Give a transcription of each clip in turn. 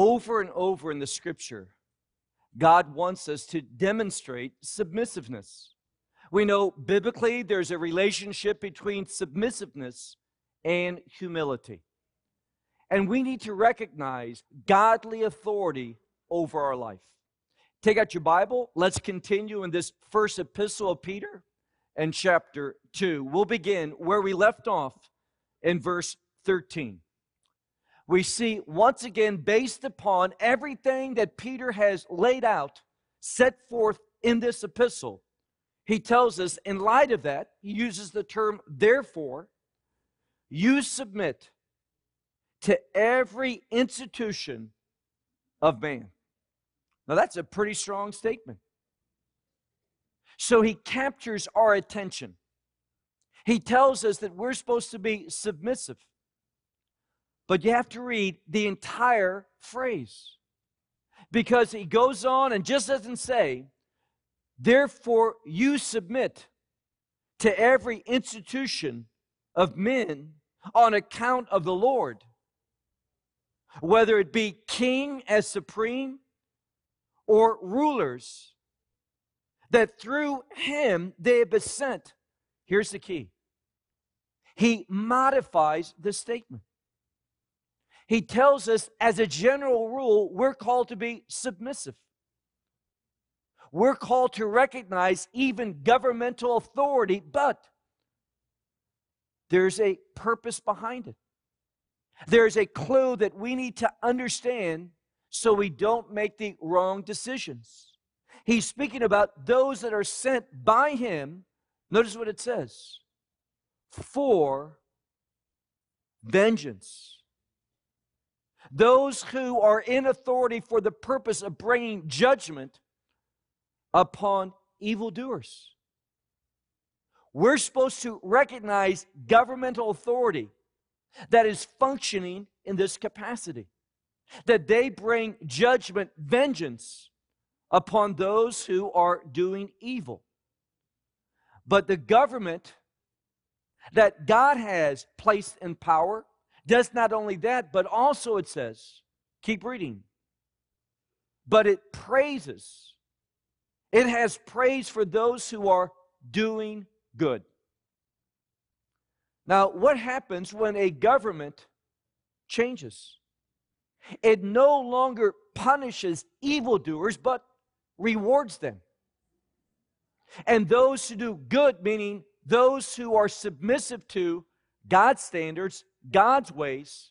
Over and over in the scripture, God wants us to demonstrate submissiveness. We know biblically there's a relationship between submissiveness and humility. And we need to recognize godly authority over our life. Take out your Bible. Let's continue in this first epistle of Peter and chapter 2. We'll begin where we left off in verse 13. We see once again, based upon everything that Peter has laid out, set forth in this epistle, he tells us, in light of that, he uses the term therefore, you submit to every institution of man. Now, that's a pretty strong statement. So he captures our attention. He tells us that we're supposed to be submissive. But you have to read the entire phrase because he goes on and just doesn't say, Therefore, you submit to every institution of men on account of the Lord, whether it be king as supreme or rulers, that through him they have been sent. Here's the key he modifies the statement. He tells us, as a general rule, we're called to be submissive. We're called to recognize even governmental authority, but there's a purpose behind it. There's a clue that we need to understand so we don't make the wrong decisions. He's speaking about those that are sent by him. Notice what it says for vengeance. Those who are in authority for the purpose of bringing judgment upon evildoers. We're supposed to recognize governmental authority that is functioning in this capacity, that they bring judgment, vengeance upon those who are doing evil. But the government that God has placed in power does not only that, but also it says, keep reading, but it praises. It has praise for those who are doing good. Now, what happens when a government changes? It no longer punishes evildoers, but rewards them. And those who do good, meaning those who are submissive to God's standards, God's ways,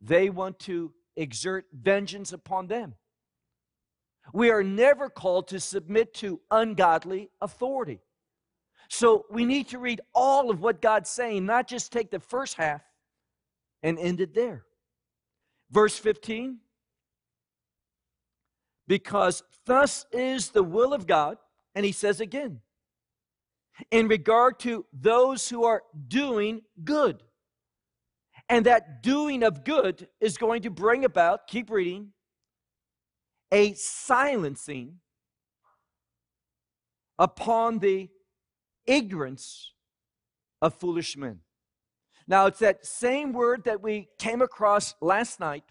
they want to exert vengeance upon them. We are never called to submit to ungodly authority. So we need to read all of what God's saying, not just take the first half and end it there. Verse 15 Because thus is the will of God, and he says again, in regard to those who are doing good. And that doing of good is going to bring about, keep reading, a silencing upon the ignorance of foolish men. Now, it's that same word that we came across last night,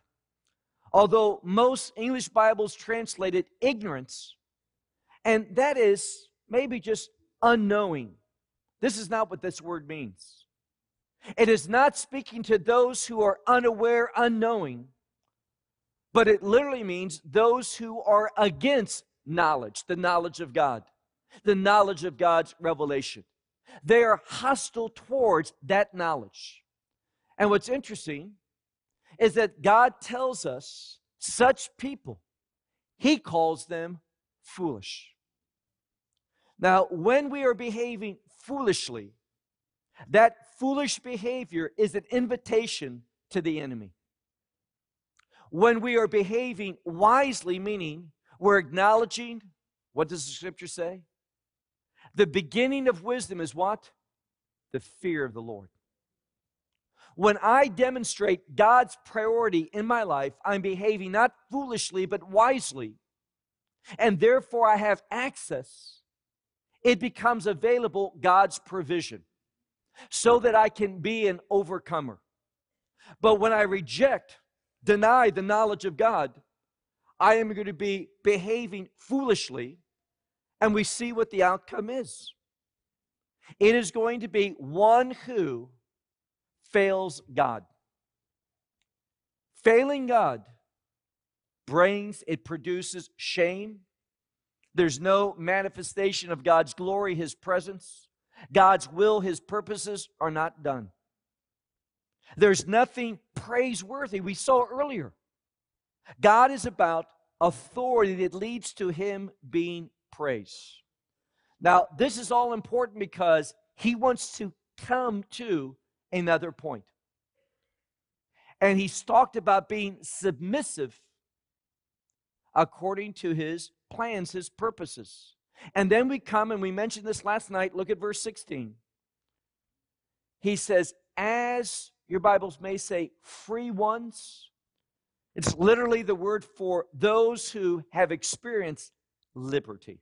although most English Bibles translated ignorance, and that is maybe just unknowing. This is not what this word means. It is not speaking to those who are unaware, unknowing, but it literally means those who are against knowledge, the knowledge of God the knowledge of God's revelation. They are hostile towards that knowledge. And what's interesting is that God tells us such people, He calls them foolish. Now, when we are behaving foolishly, that foolish behavior is an invitation to the enemy. When we are behaving wisely, meaning we're acknowledging, what does the scripture say? The beginning of wisdom is what? The fear of the Lord. When I demonstrate God's priority in my life, I'm behaving not foolishly, but wisely. And therefore, I have access. It becomes available God's provision so that I can be an overcomer. But when I reject deny the knowledge of God, I am going to be behaving foolishly. And we see what the outcome is. It is going to be one who fails God. Failing God brings, it produces shame. There's no manifestation of God's glory, His presence. God's will, His purposes are not done. There's nothing praiseworthy. We saw earlier. God is about authority that leads to Him being praised. Now, this is all important because He wants to come to another point. And He's talked about being submissive according to His plans, His purposes. And then we come and we mentioned this last night. Look at verse 16. He says, As your Bibles may say, free ones. It's literally the word for those who have experienced liberty.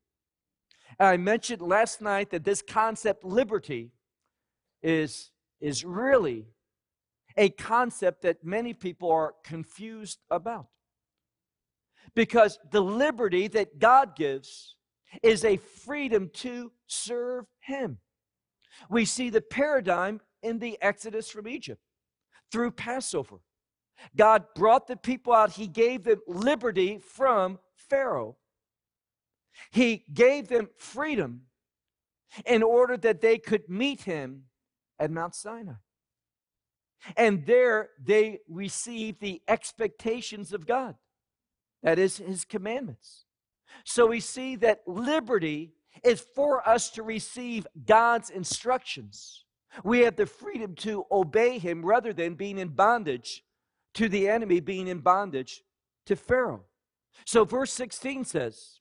And I mentioned last night that this concept, liberty, is, is really a concept that many people are confused about. Because the liberty that God gives is a freedom to serve Him. We see the paradigm in the Exodus from Egypt through Passover. God brought the people out, He gave them liberty from Pharaoh. He gave them freedom in order that they could meet Him at Mount Sinai. And there they received the expectations of God. That is His commandments. So we see that liberty is for us to receive God's instructions. We have the freedom to obey him rather than being in bondage to the enemy, being in bondage to Pharaoh. So, verse 16 says,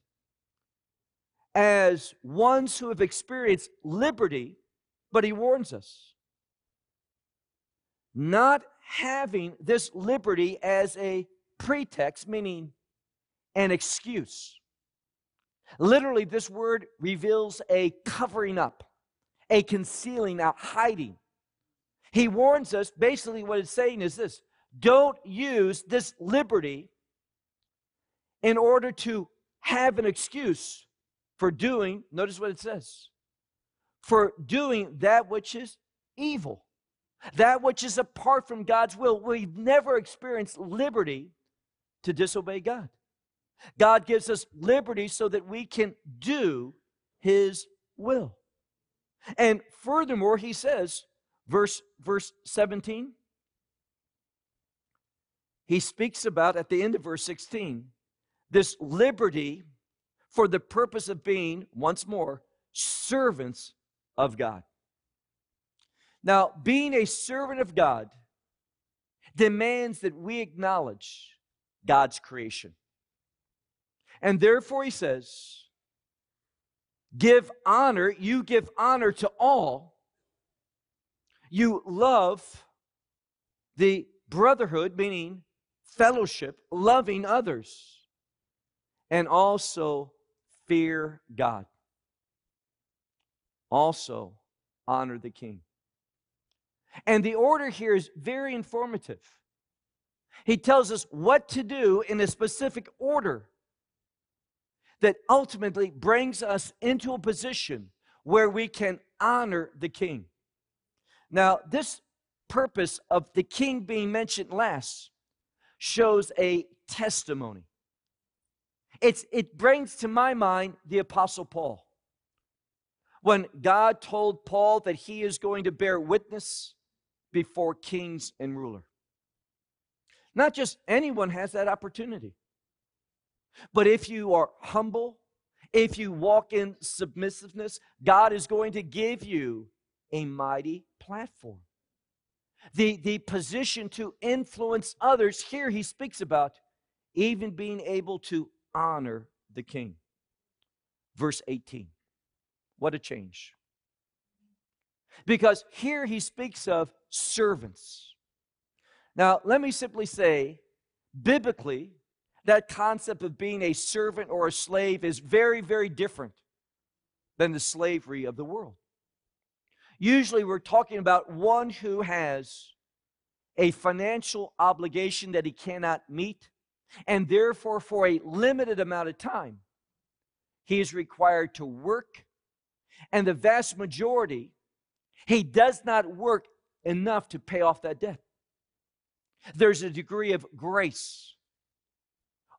As ones who have experienced liberty, but he warns us, not having this liberty as a pretext, meaning an excuse. Literally, this word reveals a covering up a concealing, a hiding. He warns us basically, what it's saying is this don't use this liberty in order to have an excuse for doing, notice what it says, for doing that which is evil, that which is apart from God's will. We've never experienced liberty to disobey God. God gives us liberty so that we can do His will. And furthermore, he says, verse, verse 17, he speaks about at the end of verse 16 this liberty for the purpose of being, once more, servants of God. Now, being a servant of God demands that we acknowledge God's creation. And therefore, he says, give honor, you give honor to all. You love the brotherhood, meaning fellowship, loving others, and also fear God. Also honor the king. And the order here is very informative. He tells us what to do in a specific order that ultimately brings us into a position where we can honor the king. Now, this purpose of the king being mentioned last shows a testimony. It's, it brings to my mind the Apostle Paul. When God told Paul that he is going to bear witness before kings and ruler. Not just anyone has that opportunity. But if you are humble, if you walk in submissiveness, God is going to give you a mighty platform. The, the position to influence others, here he speaks about even being able to honor the king. Verse 18. What a change. Because here he speaks of servants. Now, let me simply say, biblically, that concept of being a servant or a slave is very, very different than the slavery of the world. Usually, we're talking about one who has a financial obligation that he cannot meet, and therefore, for a limited amount of time, he is required to work. And the vast majority, he does not work enough to pay off that debt. There's a degree of grace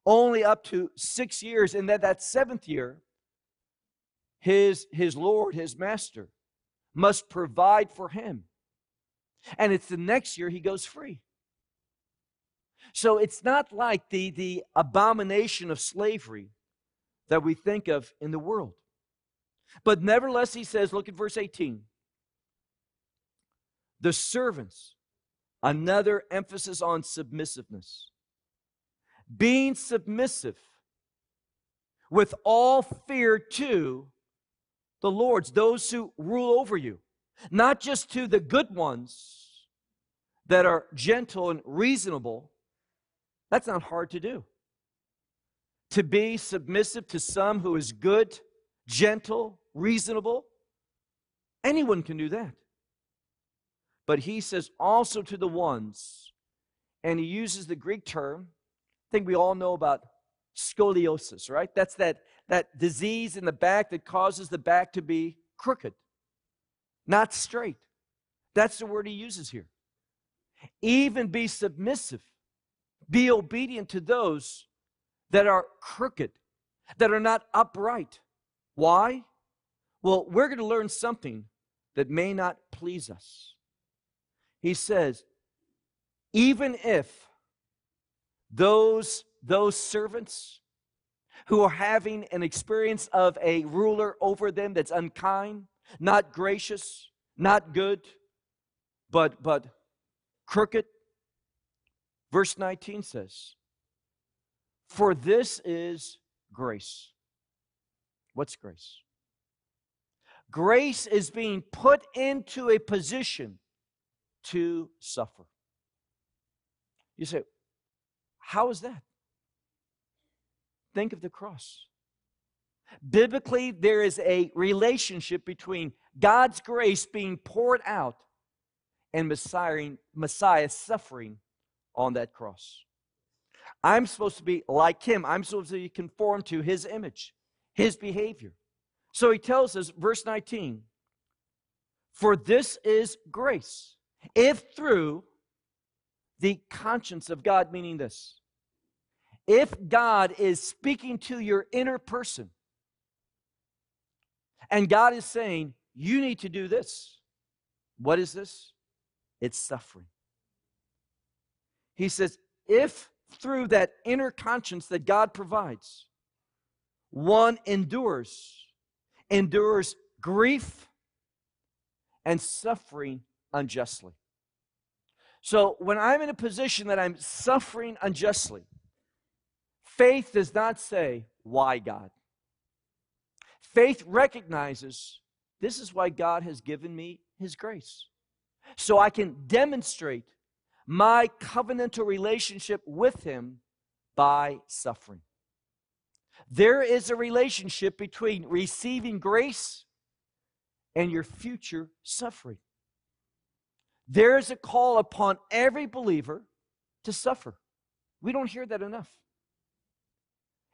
only up to six years, and then that seventh year, his, his Lord, his master, must provide for him. And it's the next year he goes free. So it's not like the, the abomination of slavery that we think of in the world. But nevertheless, he says, look at verse 18. The servants, another emphasis on submissiveness. Being submissive with all fear to the Lord's, those who rule over you, not just to the good ones that are gentle and reasonable. That's not hard to do. To be submissive to some who is good, gentle, reasonable, anyone can do that. But he says also to the ones, and he uses the Greek term, think we all know about scoliosis, right? That's that that disease in the back that causes the back to be crooked, not straight. That's the word he uses here. Even be submissive, be obedient to those that are crooked, that are not upright. Why? Well, we're going to learn something that may not please us. He says, even if those, those servants who are having an experience of a ruler over them that's unkind, not gracious, not good, but, but crooked. Verse 19 says, For this is grace. What's grace? Grace is being put into a position to suffer. You say, How is that? Think of the cross. Biblically, there is a relationship between God's grace being poured out and Messiah, suffering on that cross. I'm supposed to be like him. I'm supposed to be conformed to his image, his behavior. So he tells us, verse 19, for this is grace. If through the conscience of God, meaning this, if God is speaking to your inner person and God is saying, you need to do this, what is this? It's suffering. He says, if through that inner conscience that God provides, one endures, endures grief and suffering unjustly. So when I'm in a position that I'm suffering unjustly, Faith does not say, Why God? Faith recognizes this is why God has given me His grace. So I can demonstrate my covenantal relationship with Him by suffering. There is a relationship between receiving grace and your future suffering. There is a call upon every believer to suffer. We don't hear that enough.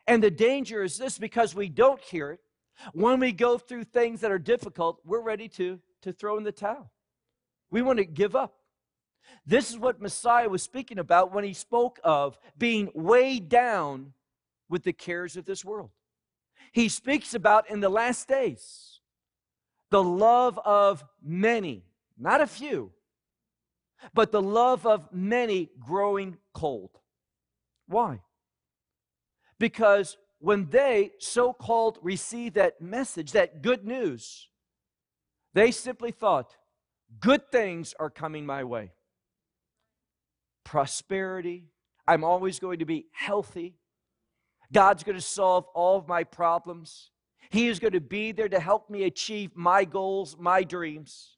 And the danger is this because we don't hear it. When we go through things that are difficult, we're ready to, to throw in the towel. We want to give up. This is what Messiah was speaking about when he spoke of being weighed down with the cares of this world. He speaks about in the last days the love of many, not a few, but the love of many growing cold. Why? Because when they so called received that message, that good news, they simply thought, good things are coming my way. Prosperity, I'm always going to be healthy. God's going to solve all of my problems. He is going to be there to help me achieve my goals, my dreams.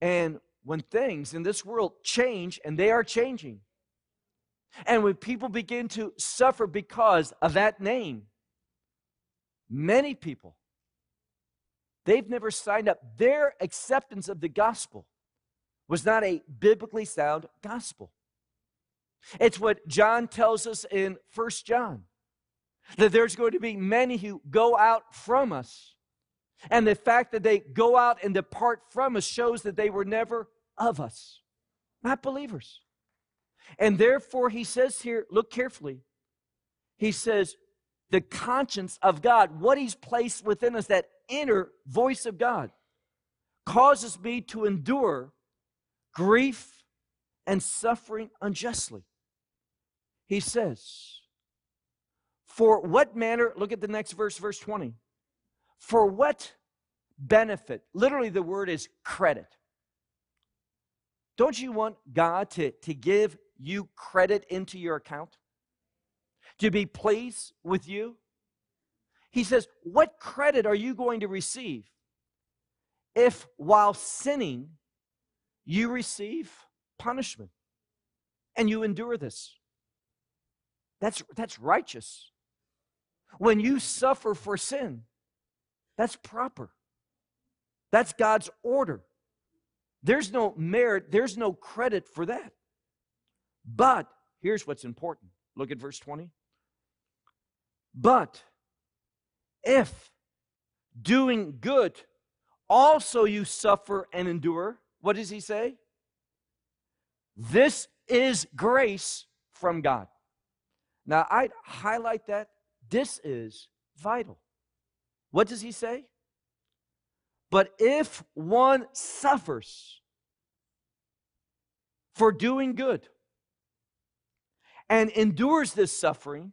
And when things in this world change, and they are changing, and when people begin to suffer because of that name, many people, they've never signed up. Their acceptance of the gospel was not a biblically sound gospel. It's what John tells us in First John that there's going to be many who go out from us. And the fact that they go out and depart from us shows that they were never of us, not believers. And therefore, he says here, look carefully, he says, the conscience of God, what he's placed within us, that inner voice of God, causes me to endure grief and suffering unjustly. He says, For what manner, look at the next verse, verse 20. For what benefit, literally the word is credit. Don't you want God to, to give you credit into your account? To be pleased with you? He says, What credit are you going to receive if while sinning you receive punishment and you endure this? That's, that's righteous. When you suffer for sin, that's proper. That's God's order. There's no merit, there's no credit for that. But here's what's important. Look at verse 20. But if doing good also you suffer and endure, what does he say? This is grace from God. Now, I'd highlight that. This is vital. What does he say? But if one suffers for doing good and endures this suffering,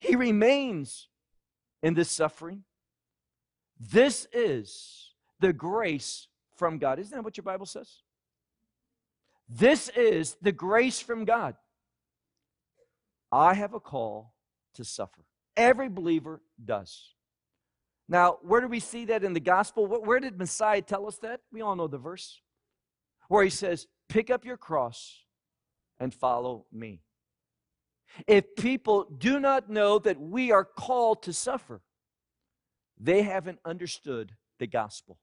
he remains in this suffering. This is the grace from God. Isn't that what your Bible says? This is the grace from God. I have a call to suffer. Every believer does. Now, where do we see that in the gospel? Where did Messiah tell us that? We all know the verse where he says, Pick up your cross and follow me. If people do not know that we are called to suffer, they haven't understood the gospel.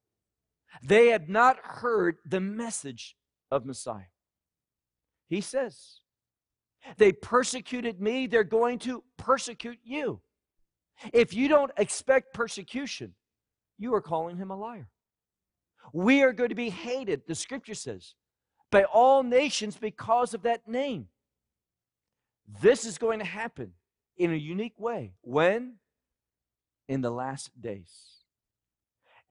They have not heard the message of Messiah. He says, They persecuted me, they're going to persecute you. If you don't expect persecution, you are calling him a liar. We are going to be hated, the scripture says, by all nations because of that name. This is going to happen in a unique way. When? In the last days.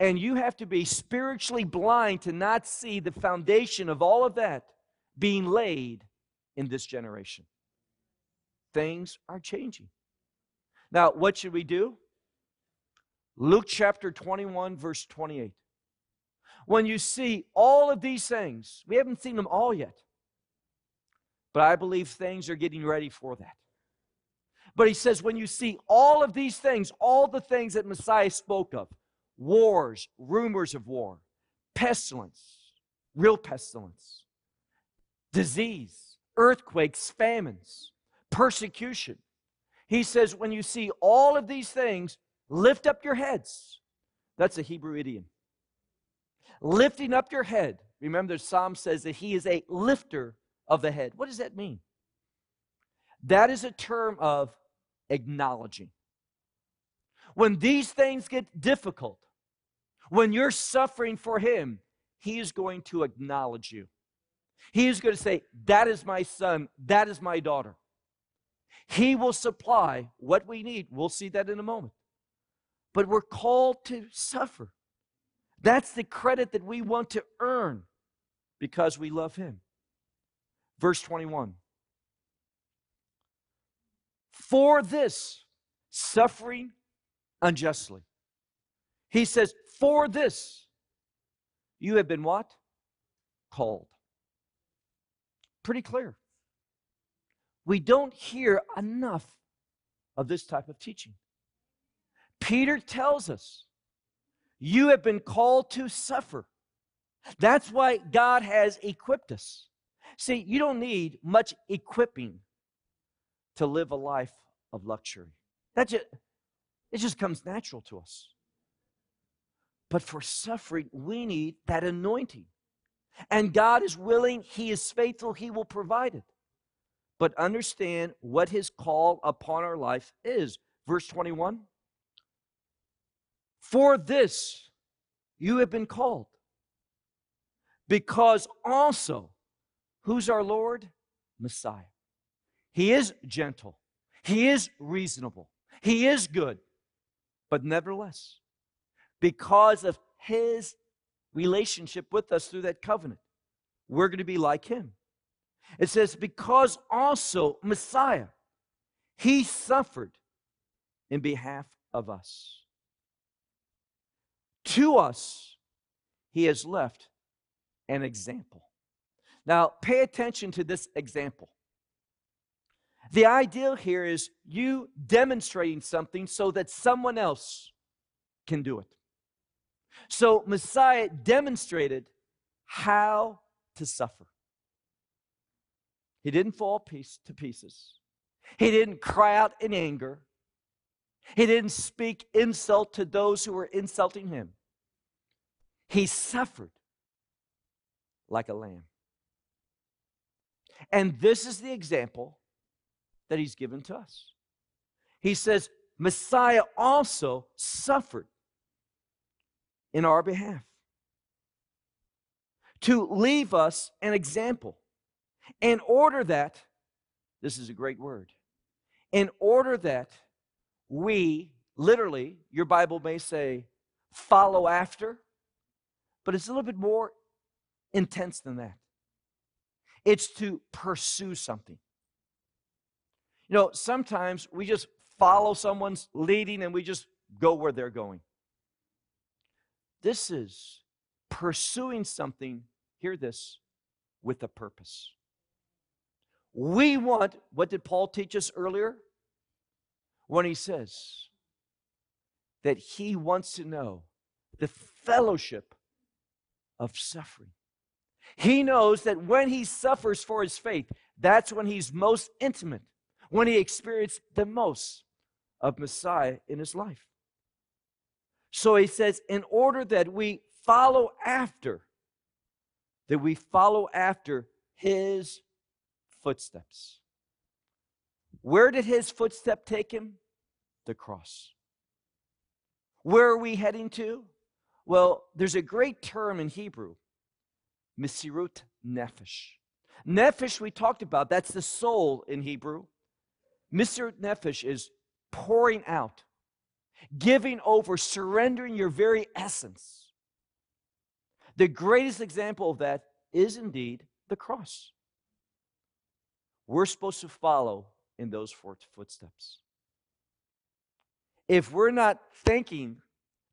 And you have to be spiritually blind to not see the foundation of all of that being laid in this generation. Things are changing. Now, what should we do? Luke chapter 21, verse 28. When you see all of these things, we haven't seen them all yet, but I believe things are getting ready for that. But he says, when you see all of these things, all the things that Messiah spoke of wars, rumors of war, pestilence, real pestilence, disease, earthquakes, famines, persecution. He says, when you see all of these things, lift up your heads. That's a Hebrew idiom. Lifting up your head. Remember, the psalm says that he is a lifter of the head. What does that mean? That is a term of acknowledging. When these things get difficult, when you're suffering for him, he is going to acknowledge you. He is going to say, That is my son, that is my daughter. He will supply what we need. We'll see that in a moment. But we're called to suffer. That's the credit that we want to earn because we love Him. Verse 21 For this, suffering unjustly. He says, For this, you have been what? Called. Pretty clear. We don't hear enough of this type of teaching. Peter tells us, You have been called to suffer. That's why God has equipped us. See, you don't need much equipping to live a life of luxury. That just, it just comes natural to us. But for suffering, we need that anointing. And God is willing, He is faithful, He will provide it. But understand what His call upon our life is. Verse 21 For this you have been called, because also, who's our Lord? Messiah. He is gentle, He is reasonable, He is good, but nevertheless, because of His relationship with us through that covenant. We're going to be like him. It says, because also Messiah, he suffered in behalf of us. To us, he has left an example. Now, pay attention to this example. The ideal here is you demonstrating something so that someone else can do it. So Messiah demonstrated how to suffer. He didn't fall piece to pieces. He didn't cry out in anger. He didn't speak insult to those who were insulting him. He suffered like a lamb. And this is the example that he's given to us. He says, Messiah also suffered in our behalf, to leave us an example, in order that, this is a great word, in order that we, literally, your Bible may say, follow after, but it's a little bit more intense than that. It's to pursue something. You know, sometimes we just follow someone's leading and we just go where they're going. This is pursuing something, hear this, with a purpose. We want, what did Paul teach us earlier? When he says that he wants to know the fellowship of suffering. He knows that when he suffers for his faith, that's when he's most intimate, when he experienced the most of Messiah in his life. So he says, in order that we follow after, that we follow after his footsteps. Where did his footstep take him? The cross. Where are we heading to? Well, there's a great term in Hebrew, mesirut Nefesh. Nefesh, we talked about, that's the soul in Hebrew. Mesirut Nefesh is pouring out giving over, surrendering your very essence. The greatest example of that is indeed the cross. We're supposed to follow in those footsteps. If we're not thinking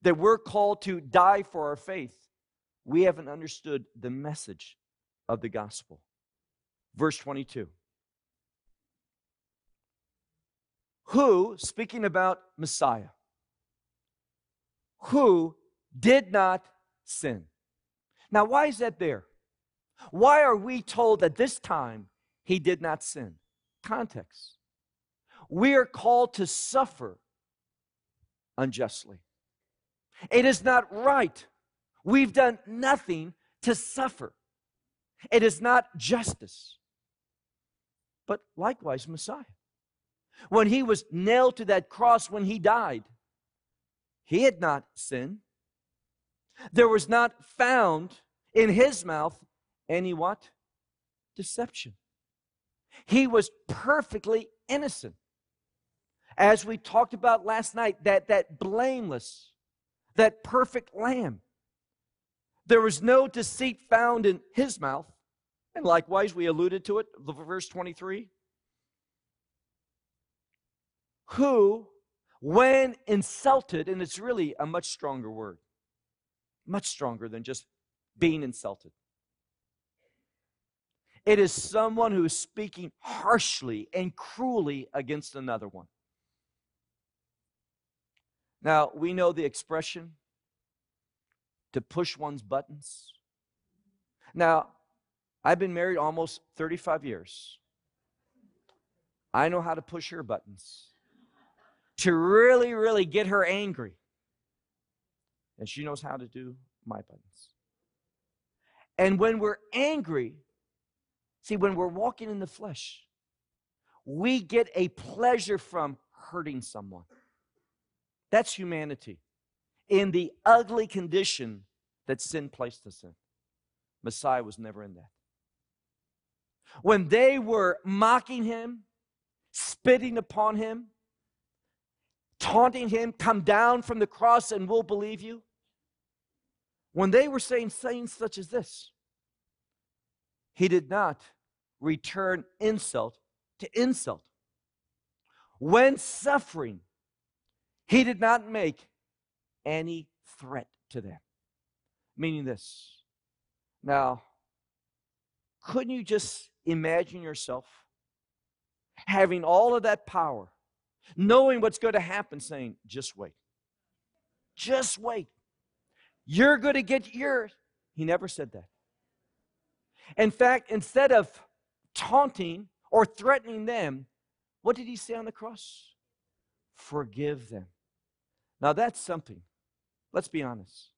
that we're called to die for our faith, we haven't understood the message of the gospel. Verse 22. Who, speaking about Messiah, who did not sin. Now, why is that there? Why are we told at this time he did not sin? Context. We are called to suffer unjustly. It is not right. We've done nothing to suffer. It is not justice. But likewise, Messiah. When he was nailed to that cross, when he died, he had not sinned. There was not found in his mouth any what? Deception. He was perfectly innocent. As we talked about last night, that, that blameless, that perfect lamb. There was no deceit found in his mouth. And likewise, we alluded to it, verse 23. Who when insulted, and it's really a much stronger word, much stronger than just being insulted. It is someone who is speaking harshly and cruelly against another one. Now, we know the expression to push one's buttons. Now, I've been married almost 35 years. I know how to push her buttons to really, really get her angry. And she knows how to do my buttons. And when we're angry, see, when we're walking in the flesh, we get a pleasure from hurting someone. That's humanity in the ugly condition that sin placed us in. Messiah was never in that. When they were mocking him, spitting upon him, taunting him, come down from the cross and we'll believe you. When they were saying things such as this, he did not return insult to insult. When suffering, he did not make any threat to them. Meaning this. Now, couldn't you just imagine yourself having all of that power, knowing what's going to happen, saying, just wait. Just wait. You're going to get yours. He never said that. In fact, instead of taunting or threatening them, what did he say on the cross? Forgive them. Now that's something. Let's be honest.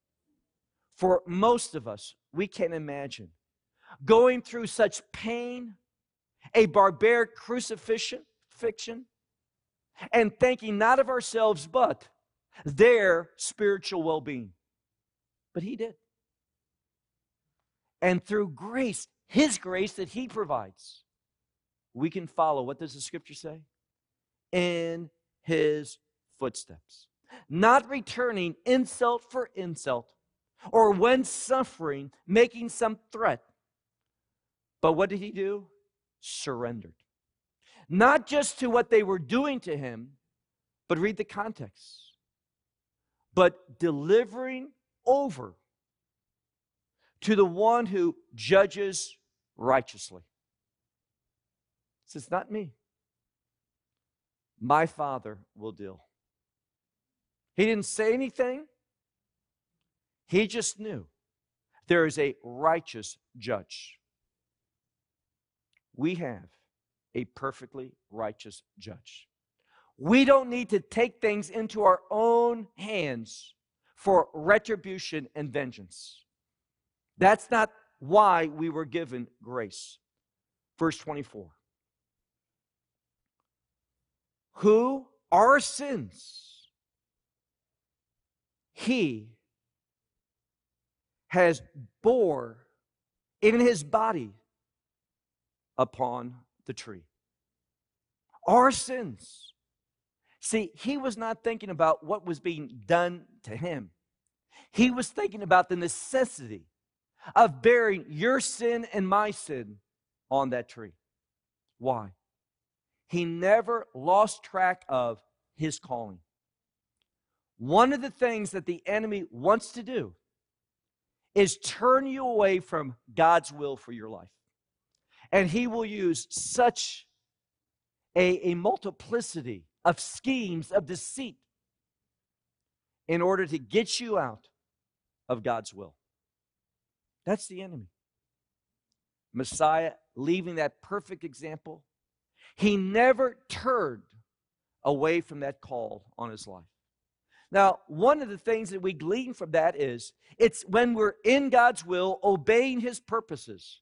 For most of us, we can't imagine going through such pain, a barbaric crucifixion, fiction, and thinking not of ourselves, but their spiritual well being. But He did. And through grace, His grace that He provides, we can follow. What does the scripture say? In His footsteps. Not returning insult for insult, or when suffering, making some threat. But what did He do? Surrendered. Not just to what they were doing to Him, but read the context. But delivering over to the one who judges righteously. Says, Not me. My Father will deal. He didn't say anything, he just knew there is a righteous judge. We have a perfectly righteous judge. We don't need to take things into our own hands for retribution and vengeance. That's not why we were given grace. Verse 24. Who our sins he has bore in his body upon the tree. Our sins See, he was not thinking about what was being done to him. He was thinking about the necessity of bearing your sin and my sin on that tree. Why? He never lost track of his calling. One of the things that the enemy wants to do is turn you away from God's will for your life. And he will use such a, a multiplicity of schemes of deceit in order to get you out of God's will. That's the enemy. Messiah leaving that perfect example, he never turned away from that call on his life. Now, one of the things that we glean from that is it's when we're in God's will, obeying his purposes,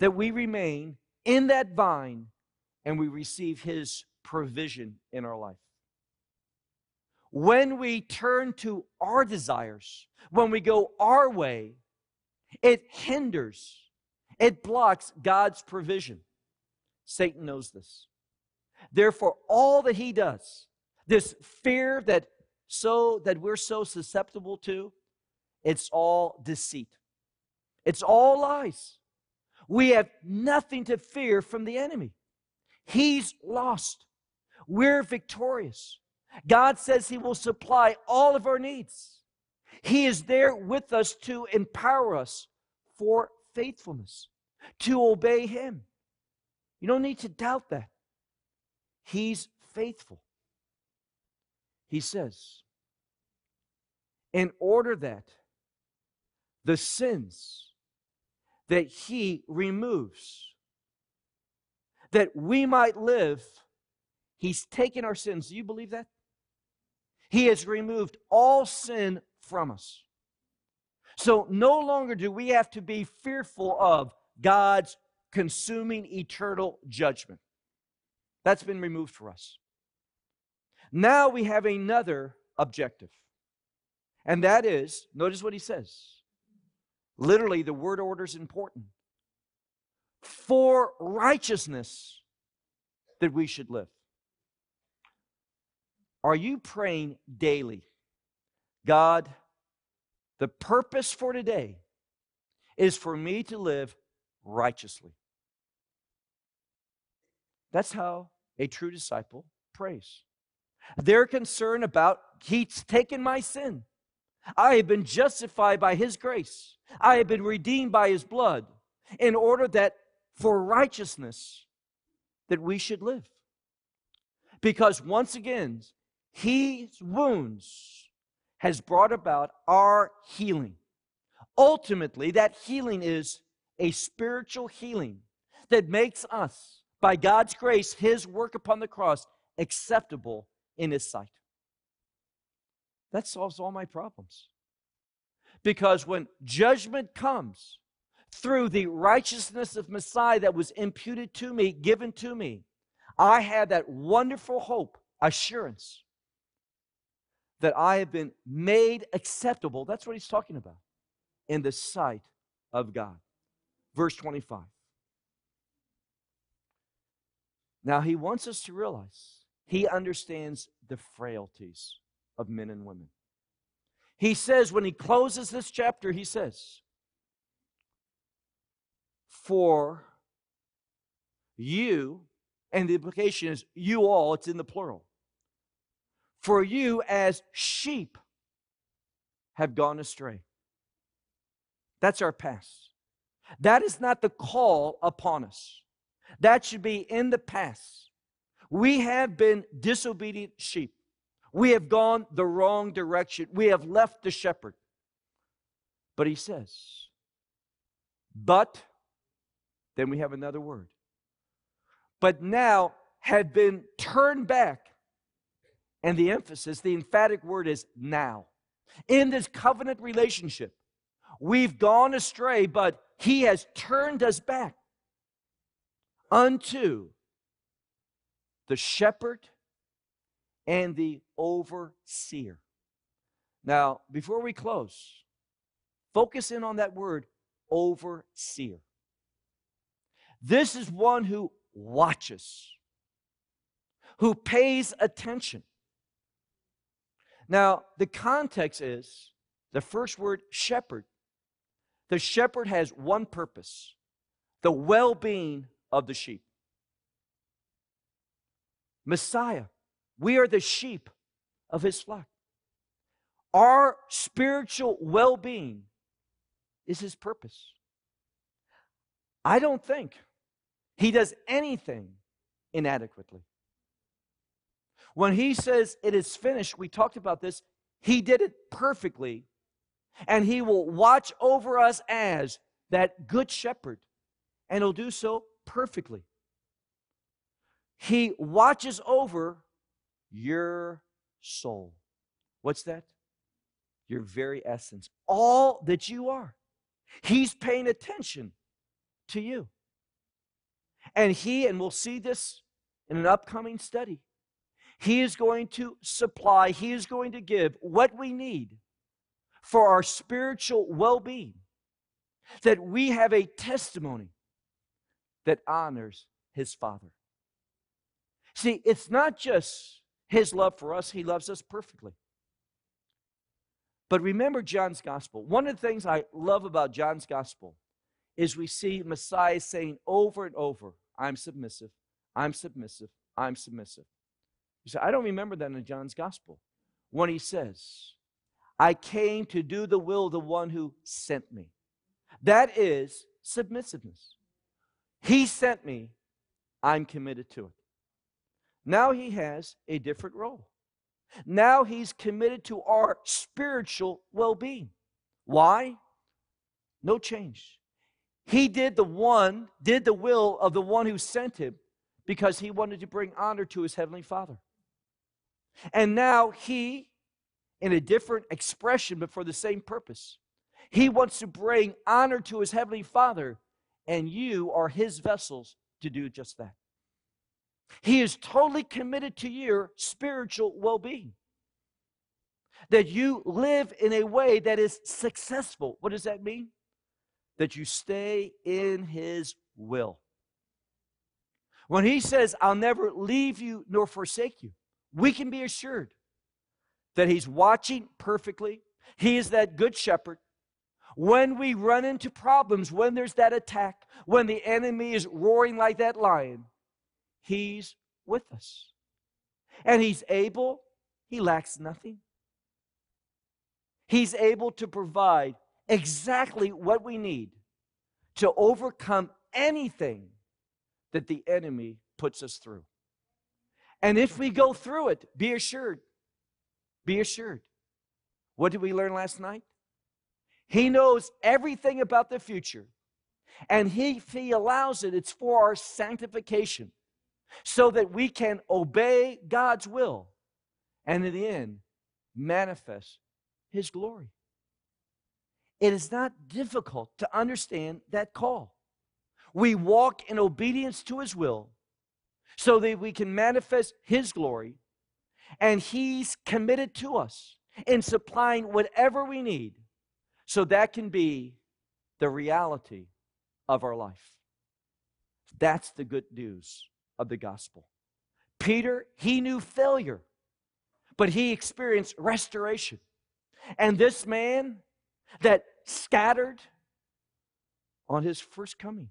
that we remain in that vine and we receive his provision in our life. When we turn to our desires, when we go our way, it hinders, it blocks God's provision. Satan knows this. Therefore, all that he does, this fear that so that we're so susceptible to, it's all deceit. It's all lies. We have nothing to fear from the enemy. He's lost. We're victorious. God says He will supply all of our needs. He is there with us to empower us for faithfulness, to obey Him. You don't need to doubt that. He's faithful. He says, in order that the sins that He removes, that we might live He's taken our sins. Do you believe that? He has removed all sin from us. So no longer do we have to be fearful of God's consuming eternal judgment. That's been removed for us. Now we have another objective. And that is, notice what he says. Literally, the word order is important. For righteousness that we should live. Are you praying daily? God, the purpose for today is for me to live righteously. That's how a true disciple prays. Their concern about He's taken my sin. I have been justified by His grace. I have been redeemed by His blood in order that for righteousness that we should live. Because once again, His wounds has brought about our healing. Ultimately, that healing is a spiritual healing that makes us, by God's grace, His work upon the cross, acceptable in His sight. That solves all my problems. Because when judgment comes through the righteousness of Messiah that was imputed to me, given to me, I have that wonderful hope, assurance that I have been made acceptable. That's what he's talking about in the sight of God. Verse 25. Now, he wants us to realize he understands the frailties of men and women. He says, when he closes this chapter, he says, For you, and the implication is you all, it's in the plural. For you as sheep have gone astray. That's our past. That is not the call upon us. That should be in the past. We have been disobedient sheep. We have gone the wrong direction. We have left the shepherd. But he says, but, then we have another word. But now have been turned back. And the emphasis, the emphatic word is now. In this covenant relationship, we've gone astray, but he has turned us back unto the shepherd and the overseer. Now, before we close, focus in on that word overseer. This is one who watches, who pays attention. Now, the context is the first word shepherd. The shepherd has one purpose the well being of the sheep. Messiah we are the sheep of his flock. Our spiritual well being is his purpose. I don't think he does anything inadequately. When he says it is finished, we talked about this, he did it perfectly, and he will watch over us as that good shepherd, and he'll do so perfectly. He watches over your soul. What's that? Your very essence. All that you are. He's paying attention to you. And he, and we'll see this in an upcoming study, he is going to supply, he is going to give what we need for our spiritual well being. That we have a testimony that honors his Father. See, it's not just his love for us, he loves us perfectly. But remember John's gospel. One of the things I love about John's gospel is we see Messiah saying over and over, I'm submissive, I'm submissive, I'm submissive. You say, I don't remember that in John's gospel. When he says, I came to do the will of the one who sent me. That is submissiveness. He sent me, I'm committed to it. Now he has a different role. Now he's committed to our spiritual well being. Why? No change. He did the one, did the will of the one who sent him because he wanted to bring honor to his heavenly Father. And now he, in a different expression but for the same purpose, He wants to bring honor to his heavenly Father, and you are his vessels to do just that. He is totally committed to your spiritual well being. That you live in a way that is successful. What does that mean? That you stay in his will. When he says, I'll never leave you nor forsake you, we can be assured that he's watching perfectly. He is that good shepherd. When we run into problems, when there's that attack, when the enemy is roaring like that lion, he's with us. And he's able, he lacks nothing. He's able to provide exactly what we need to overcome anything that the enemy puts us through. And if we go through it, be assured, be assured. What did we learn last night? He knows everything about the future. And he, if he allows it, it's for our sanctification so that we can obey God's will and in the end manifest his glory. It is not difficult to understand that call. We walk in obedience to his will so that we can manifest his glory, and he's committed to us in supplying whatever we need so that can be the reality of our life. That's the good news of the gospel. Peter, he knew failure, but he experienced restoration. And this man that scattered on his first coming,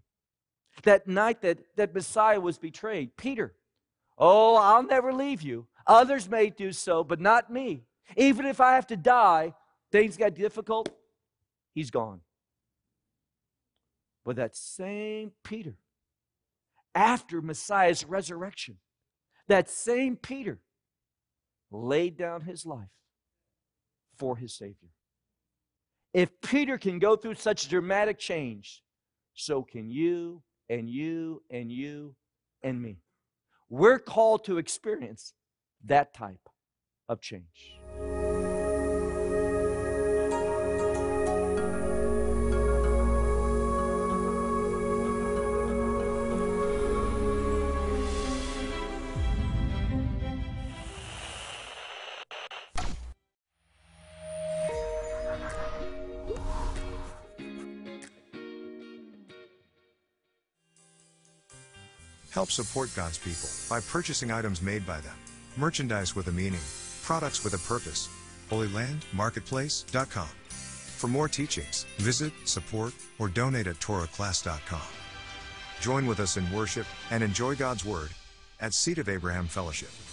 that night that, that Messiah was betrayed, Peter, oh, I'll never leave you. Others may do so, but not me. Even if I have to die, things got difficult, he's gone. But that same Peter, after Messiah's resurrection, that same Peter laid down his life for his Savior. If Peter can go through such dramatic change, so can you and you and you and me. We're called to experience that type of change. Help support God's people by purchasing items made by them, merchandise with a meaning, products with a purpose. HolyLandMarketplace.com. For more teachings, visit, support, or donate at TorahClass.com. Join with us in worship and enjoy God's Word at Seed of Abraham Fellowship.